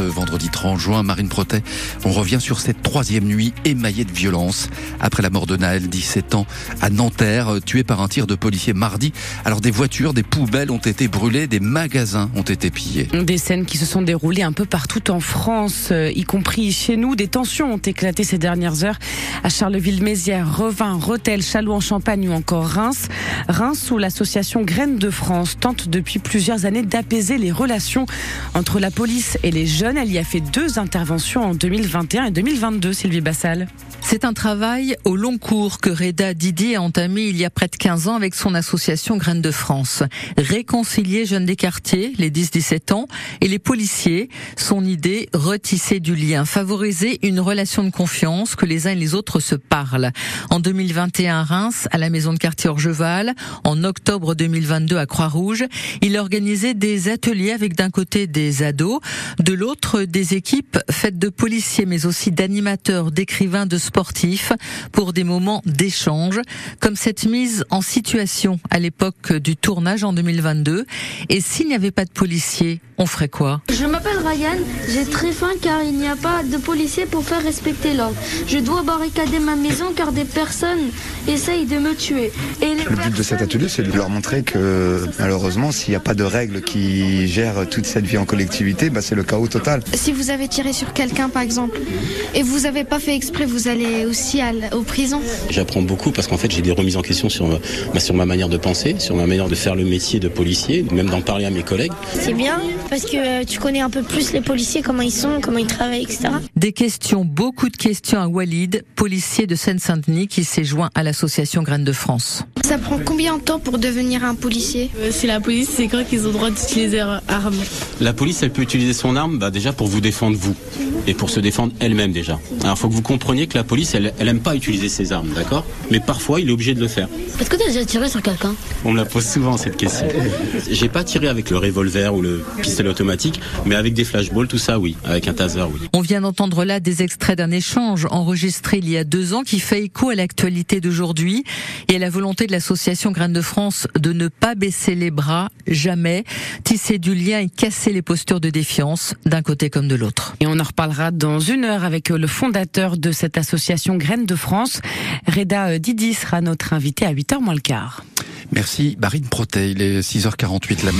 Vendredi 30 juin, Marine Protet, on revient sur cette troisième nuit émaillée de violence après la mort de Naël, 17 ans, à Nanterre, tué par un tir de policier mardi. Alors des voitures, des poubelles ont été brûlées, des magasins ont été pillés. Des scènes qui se sont déroulées un peu partout en France, euh, y compris chez nous. Des tensions ont éclaté ces dernières heures à Charleville-Mézières, Revin, Rotel, Châlons-en-Champagne ou encore Reims. Reims où l'association Graines de France tente depuis plusieurs années d'apaiser les relations entre la police et les jeunes elle y a fait deux interventions en 2021 et 2022, Sylvie Bassal. C'est un travail au long cours que Reda Didier a entamé il y a près de 15 ans avec son association Graines de France. Réconcilier jeunes des quartiers, les 10-17 ans, et les policiers. Son idée, retisser du lien, favoriser une relation de confiance, que les uns et les autres se parlent. En 2021 à Reims, à la maison de quartier Orgeval, en octobre 2022 à Croix-Rouge, il organisait des ateliers avec d'un côté des ados, de l'autre des équipes faites de policiers mais aussi d'animateurs, d'écrivains, de sportifs pour des moments d'échange, comme cette mise en situation à l'époque du tournage en 2022. Et s'il n'y avait pas de policiers, on ferait quoi? Je m'appelle Ryan, j'ai très faim car il n'y a pas de policiers pour faire respecter l'ordre. Je dois barricader ma maison car des personnes essayent de me tuer. Et le but de cet atelier, c'est de leur montrer que malheureusement, s'il n'y a pas de règles qui gèrent toute cette vie en collectivité, bah, c'est le chaos total. Si vous avez tiré sur quelqu'un, par exemple, et vous n'avez pas fait exprès, vous allez aussi à aux prisons. J'apprends beaucoup parce qu'en fait, j'ai des remises en question sur, bah, sur ma manière de penser, sur ma manière de faire le métier de policier, même d'en parler à mes collègues. C'est bien parce que euh, tu connais un peu plus les policiers, comment ils sont, comment ils travaillent, etc. Des questions, beaucoup de questions à Walid, policier de Seine-Saint-Denis qui s'est joint à l'association Graines de France. Ça prend combien de temps pour devenir un policier euh, C'est la police, c'est quoi qu'ils ont le droit d'utiliser leur arme La police, elle peut utiliser son arme bah, déjà pour vous défendre vous et pour se défendre elle-même déjà. Alors il faut que vous compreniez que la police, elle, elle aime pas utiliser ses armes, d'accord? Mais parfois, il est obligé de le faire. Est-ce que tu as déjà tiré sur quelqu'un? On me la pose souvent cette question. J'ai pas tiré avec le revolver ou le pistolet automatique, mais avec des flashballs, tout ça, oui. Avec un taser, oui. On vient d'entendre là des extraits d'un échange enregistré il y a deux ans qui fait écho à l'actualité d'aujourd'hui et à la volonté de l'association Graines de France de ne pas baisser les bras, jamais, tisser du lien et casser les postures de défiance d'un côté comme de l'autre. Et on en reparlera dans une heure avec le fondateur de cette association Graines de France. Reda Didi sera notre invité à 8h moins le quart. Merci Marine Protet, il est 6h48 la